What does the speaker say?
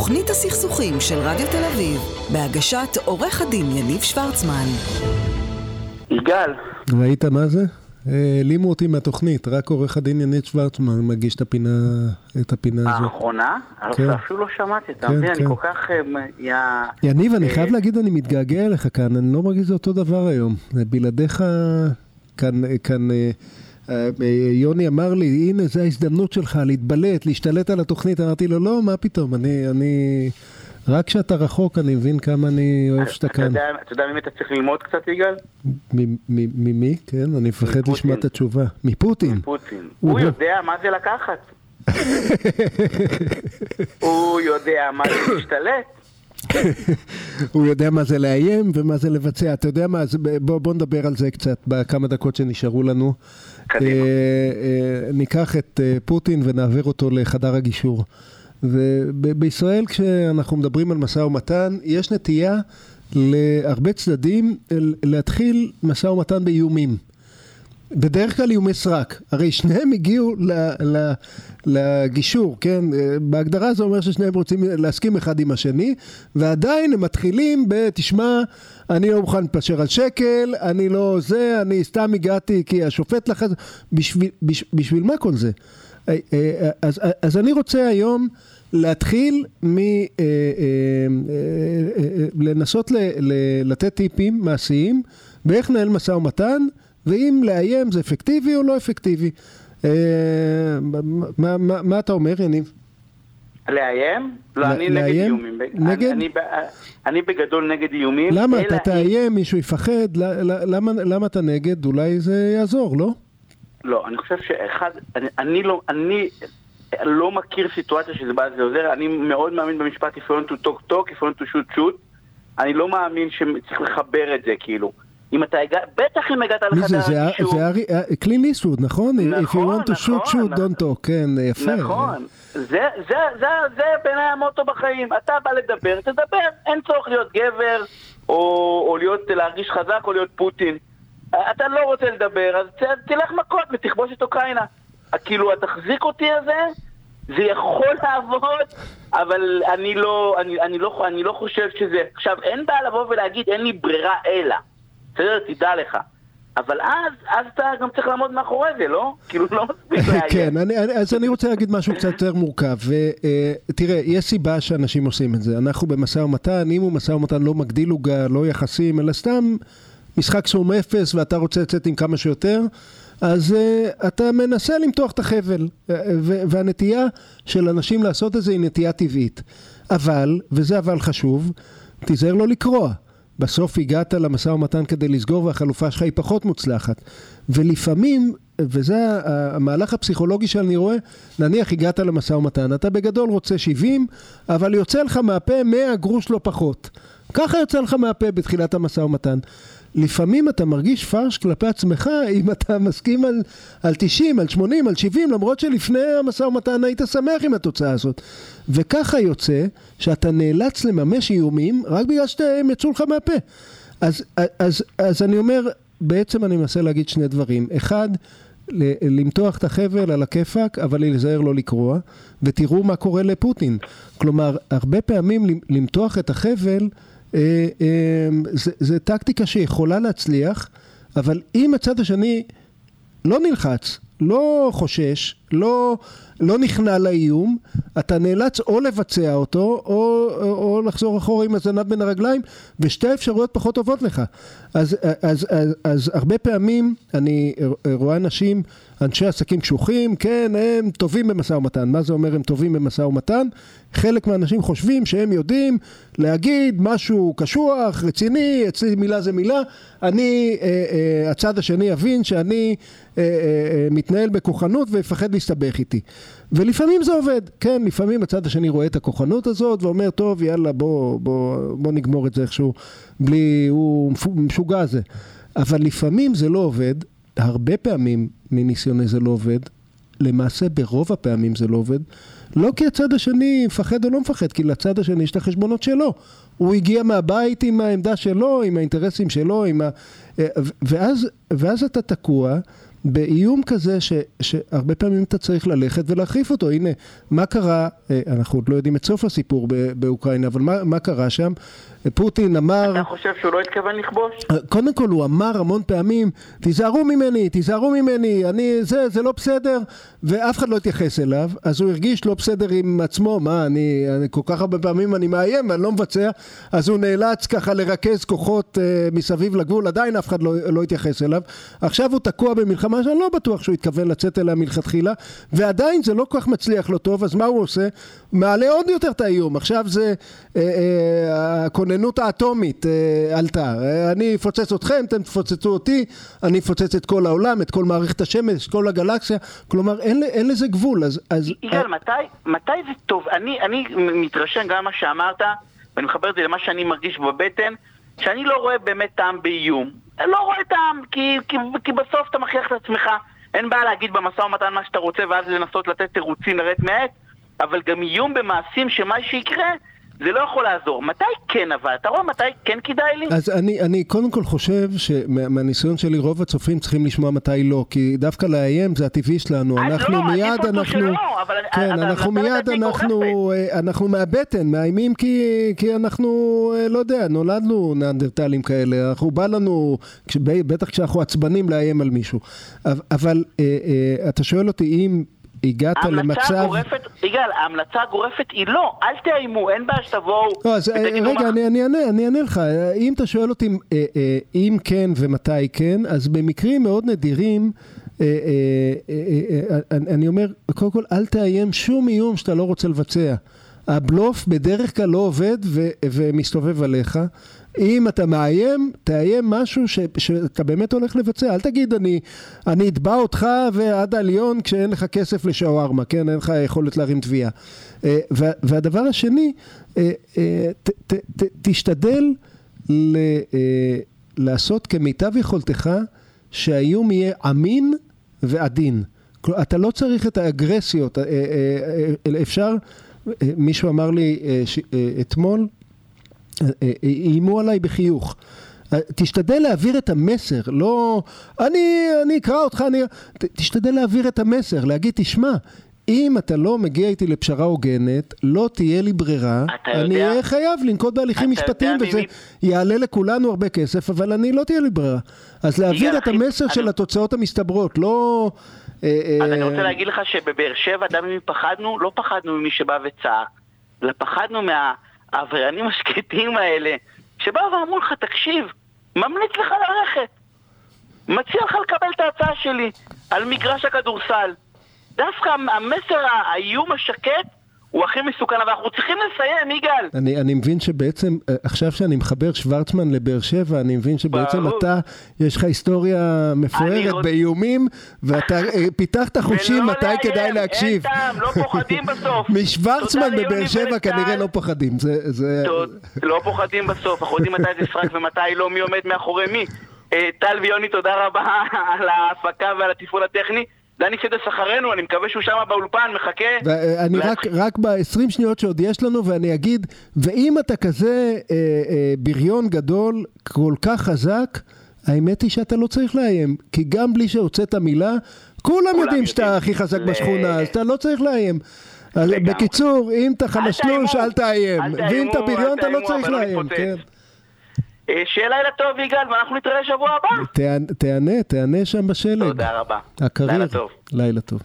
תוכנית הסכסוכים של רדיו תל אביב, בהגשת עורך הדין יניב שוורצמן. יגאל. ראית מה זה? העלימו אותי מהתוכנית, רק עורך הדין יניב שוורצמן מגיש את הפינה, את הפינה הזאת. האחרונה? כן. אפילו לא שמעתי, אתה כן, מבין? אני כן. כל כך... אה, יא- יניב, אני אה, חייב להגיד, אני מתגעגע אליך כאן, אני לא מרגיש זה אותו דבר היום. בלעדיך, כאן, כאן אה, אה, יוני אמר לי, הנה, זו ההזדמנות שלך להתבלט, להשתלט על התוכנית. אמרתי לו, לא, מה פתאום, אני, אני... רק כשאתה רחוק, אני מבין כמה אני אוהב שאתה אתה כאן. אתה יודע ממי אתה צריך ללמוד קצת, יגאל? ממי? כן, אני מפחד מפוטין. לשמוע את התשובה. מפוטין. פוטין. הוא- הוא יודע מה זה לקחת. הוא יודע מה זה להשתלט. הוא יודע מה זה לאיים ומה זה לבצע. אתה יודע מה, בוא, בוא נדבר על זה קצת בכמה דקות שנשארו לנו. קדימה. אה, אה, ניקח את אה, פוטין ונעביר אותו לחדר הגישור. ובישראל כשאנחנו מדברים על משא ומתן, יש נטייה להרבה צדדים להתחיל משא ומתן באיומים. בדרך כלל איומי סרק, הרי שניהם הגיעו ל, ל, לגישור, כן? אה, בהגדרה זה אומר ששניהם רוצים להסכים אחד עם השני, ועדיין הם מתחילים ב, תשמע, אני לא מוכן להתפשר על שקל, אני לא זה, אני סתם הגעתי כי השופט לחץ, בשביל, בש, בשביל מה כל זה? אה, אה, אז, אז אני רוצה היום להתחיל מ... לנסות ל, ל, לתת טיפים מעשיים באיך לנהל משא ומתן ואם לאיים זה אפקטיבי או לא אפקטיבי. אה, מה, מה, מה אתה אומר, יניב? לאיים? לא, ל- אני נגד לאיים? איומים. נגד? אני- אני אני בגדול נגד איומים. למה? אתה תאיים, מישהו יפחד, ל- ל- למה, למה אתה נגד? אולי זה יעזור, לא? לא, אני חושב שאחד, אני, אני לא, אני לא מכיר סיטואציה שזה בא זה עוזר, אני מאוד מאמין במשפט if you want to talk talk, if you want to shoot shoot, אני לא מאמין שצריך לחבר את זה כאילו. אם אתה הגעת, בטח אם הגעת מי לחדר זה? זה הגישור. זה אה, קלין איסטווד, נכון? If you נכון, want to shoot, נכון, shoot, don't talk, כן, יפה. נכון, זה, זה, זה, זה בעיניי המוטו בחיים, אתה בא לדבר, תדבר, אין צורך להיות גבר, או, או להיות, להרגיש חזק, או להיות פוטין. אתה לא רוצה לדבר, אז תלך מכות ותכבוש את אוקראינה. כאילו, התחזיק אותי הזה, זה יכול לעבוד, אבל אני לא, אני, אני, לא, אני לא חושב שזה... עכשיו, אין בעיה לבוא ולהגיד, אין לי ברירה אלא. בסדר? תדע לך. אבל אז, אז אתה גם צריך לעמוד מאחורי זה, לא? כאילו, לא מספיק לאיים. כן, אני, אני, אז אני רוצה להגיד משהו קצת יותר מורכב. ותראה, יש סיבה שאנשים עושים את זה. אנחנו במשא ומתן, אם הוא משא ומתן לא מגדיל עוגה, לא יחסים, אלא סתם משחק סכום אפס ואתה רוצה לצאת עם כמה שיותר, אז uh, אתה מנסה למתוח את החבל. Uh, והנטייה של אנשים לעשות את זה היא נטייה טבעית. אבל, וזה אבל חשוב, תיזהר לא לקרוע. בסוף הגעת למשא ומתן כדי לסגור והחלופה שלך היא פחות מוצלחת. ולפעמים, וזה המהלך הפסיכולוגי שאני רואה, נניח הגעת למשא ומתן, אתה בגדול רוצה 70, אבל יוצא לך מהפה 100 גרוש לא פחות. ככה יוצא לך מהפה בתחילת המשא ומתן. לפעמים אתה מרגיש פרש כלפי עצמך אם אתה מסכים על, על 90, על 80, על 70, למרות שלפני המשא ומתן היית שמח עם התוצאה הזאת. וככה יוצא שאתה נאלץ לממש איומים רק בגלל שהם יצאו לך מהפה. אז, אז, אז אני אומר, בעצם אני מנסה להגיד שני דברים. אחד, למתוח את החבל על הכיפאק, אבל להיזהר לא לקרוע, ותראו מה קורה לפוטין. כלומר, הרבה פעמים למ- למתוח את החבל אה, זה, זה טקטיקה שיכולה להצליח, אבל אם הצד השני לא נלחץ, לא חושש, לא, לא נכנע לאיום, אתה נאלץ או לבצע אותו, או, או, או לחזור אחורה עם הזנב בין הרגליים, ושתי האפשרויות פחות טובות לך. אז, אז, אז, אז הרבה פעמים אני רואה אנשים, אנשי עסקים קשוחים, כן, הם טובים במשא ומתן. מה זה אומר הם טובים במשא ומתן? חלק מהאנשים חושבים שהם יודעים להגיד משהו קשוח, רציני, אצלי מילה זה מילה, אני, אה, אה, הצד השני יבין שאני אה, מתנהל בכוחנות ויפחד להסתבך איתי. ולפעמים זה עובד, כן, לפעמים הצד השני רואה את הכוחנות הזאת ואומר, טוב, יאללה, בוא, בוא, בוא נגמור את זה איכשהו, בלי, הוא משוגע זה. אבל לפעמים זה לא עובד, הרבה פעמים מניסיוני זה לא עובד, למעשה ברוב הפעמים זה לא עובד, לא כי הצד השני מפחד או לא מפחד, כי לצד השני יש את החשבונות שלו. הוא הגיע מהבית עם העמדה שלו, עם האינטרסים שלו, עם ה... ואז, ואז אתה תקוע באיום כזה ש, שהרבה פעמים אתה צריך ללכת ולהחריף אותו. הנה, מה קרה, אה, אנחנו עוד לא יודעים את סוף הסיפור באוקראינה, אבל מה, מה קרה שם? פוטין אמר... אתה חושב שהוא לא התכוון לכבוש? קודם כל הוא אמר המון פעמים, תיזהרו ממני, תיזהרו ממני, אני, זה, זה לא בסדר, ואף אחד לא התייחס אליו, אז הוא הרגיש לא בסדר עם עצמו, מה, אני, אני כל כך הרבה פעמים אני מאיים ואני לא מבצע, אז הוא נאלץ ככה לרכז כוחות אה, מסביב לגבול, עדיין אף אחד לא, לא התייחס אליו. עכשיו הוא תקוע במלחמה שאני לא בטוח שהוא התכוון לצאת אליה מלכתחילה, ועדיין זה לא כל כך מצליח לו טוב, אז מה הוא עושה? מעלה עוד יותר את האיום, עכשיו זה אה, אה, הכוננות האטומית אה, עלתה, אה, אני אפוצץ אתכם, אתם תפוצצו אותי, אני אפוצץ את כל העולם, את כל מערכת השמש, את כל הגלקסיה, כלומר אין, אין לזה גבול, אז... אז יגאל. מתי, מתי זה טוב? אני, אני מתרשם גם מה שאמרת, ואני מחבר את זה למה שאני מרגיש בבטן, שאני לא רואה באמת טעם באיום. אני לא רואה טעם, כי, כי, כי בסוף אתה מכריח את עצמך. אין בעיה להגיד במשא ומתן מה שאתה רוצה ואז לנסות לתת תירוצים לרדת מעט, אבל גם איום במעשים שמה שיקרה זה לא יכול לעזור. מתי כן אבל? אתה רואה מתי כן כדאי לי? אז אני, אני קודם כל חושב שמהניסיון שלי רוב הצופים צריכים לשמוע מתי לא, כי דווקא לאיים זה הטבעי שלנו. אנחנו לא, מיד, אנחנו... שלא, אבל כן, אבל אנחנו מיד, אנחנו, אה, אנחנו מהבטן, מאיימים כי, כי אנחנו, אה, לא יודע, נולדנו נאנדרטלים כאלה, אנחנו בא לנו, בטח כשאנחנו עצבנים לאיים על מישהו. אבל אה, אתה שואל אותי אם... הגעת למצב... הגורפת, יגאל, ההמלצה הגורפת היא לא, אל תאיימו, אין בעיה שתבואו לא, אז אה, רגע, מה... אני, אני, אענה, אני אענה לך. אם אתה שואל אותי אה, אה, אם כן ומתי כן, אז במקרים מאוד נדירים, אני אומר, קודם כל, אל תאיים שום איום שאתה לא רוצה לבצע. הבלוף בדרך כלל לא עובד ו- ומסתובב עליך. אם אתה מאיים, תאיים משהו ש, שאתה באמת הולך לבצע. אל תגיד, אני, אני אתבע אותך ועד העליון כשאין לך כסף לשווארמה, כן? אין לך יכולת להרים תביעה. אה, והדבר השני, אה, אה, ת, ת, ת, תשתדל ל, לעשות כמיטב יכולתך שהאיום יהיה אמין ועדין. אתה לא צריך את האגרסיות, אפשר, מישהו אמר לי אתמול, איימו עליי בחיוך. תשתדל להעביר את המסר, לא... אני, אני אקרא אותך, אני... תשתדל להעביר את המסר, להגיד, תשמע, אם אתה לא מגיע איתי לפשרה הוגנת, לא תהיה לי ברירה, אני אהיה חייב לנקוט בהליכים משפטיים, וזה מי... יעלה לכולנו הרבה כסף, אבל אני לא תהיה לי ברירה. אז להעביר את המסר אני... של התוצאות המסתברות, לא... אה, אז אני אה, רוצה להגיד לך שבבאר שבע, גם אם פחדנו, לא פחדנו ממי שבא וצעק, אלא פחדנו מה... העבריינים השקטים האלה, שבאו ואמרו לך, תקשיב, ממליץ לך ללכת. מציע לך לקבל את ההצעה שלי על מגרש הכדורסל. דווקא המסר, האיום השקט, הוא הכי מסוכן, אבל אנחנו צריכים לסיים, יגאל. אני, אני מבין שבעצם, אה, עכשיו שאני מחבר שוורצמן לבאר שבע, אני מבין שבעצם ברור. אתה, יש לך היסטוריה מפוארת רוצ... באיומים, ואתה אה, פיתחת חושים מתי לאיים, כדאי להקשיב. אין טעם, לא פוחדים בסוף. משוורצמן בבאר שבע כנראה לא פוחדים. זה, זה... לא פוחדים בסוף, אנחנו יודעים מתי זה שחק ומתי לא, מי עומד מאחורי מי. אה, טל ויוני, תודה רבה על ההפקה ועל התפעול הטכני. דני סידס אחרינו, אני מקווה שהוא שם באולפן, מחכה. ואני רק, רק ב-20 שניות שעוד יש לנו, ואני אגיד, ואם אתה כזה אה, אה, בריון גדול, כל כך חזק, האמת היא שאתה לא צריך לאיים, כי גם בלי שהוצאת מילה, כולם יודעים שאתה הכי חזק בשכונה, אז אתה לא צריך לאיים. בקיצור, אם אתה חלשלוש, אל תאיים, ואם אתה בריון, אתה לא צריך לא לאיים, כן. אה, שיהיה לילה טוב יגאל, ואנחנו נתראה שבוע הבא. תענה, תענה שם בשלג. תודה רבה. הקריר. לילה טוב. לילה טוב.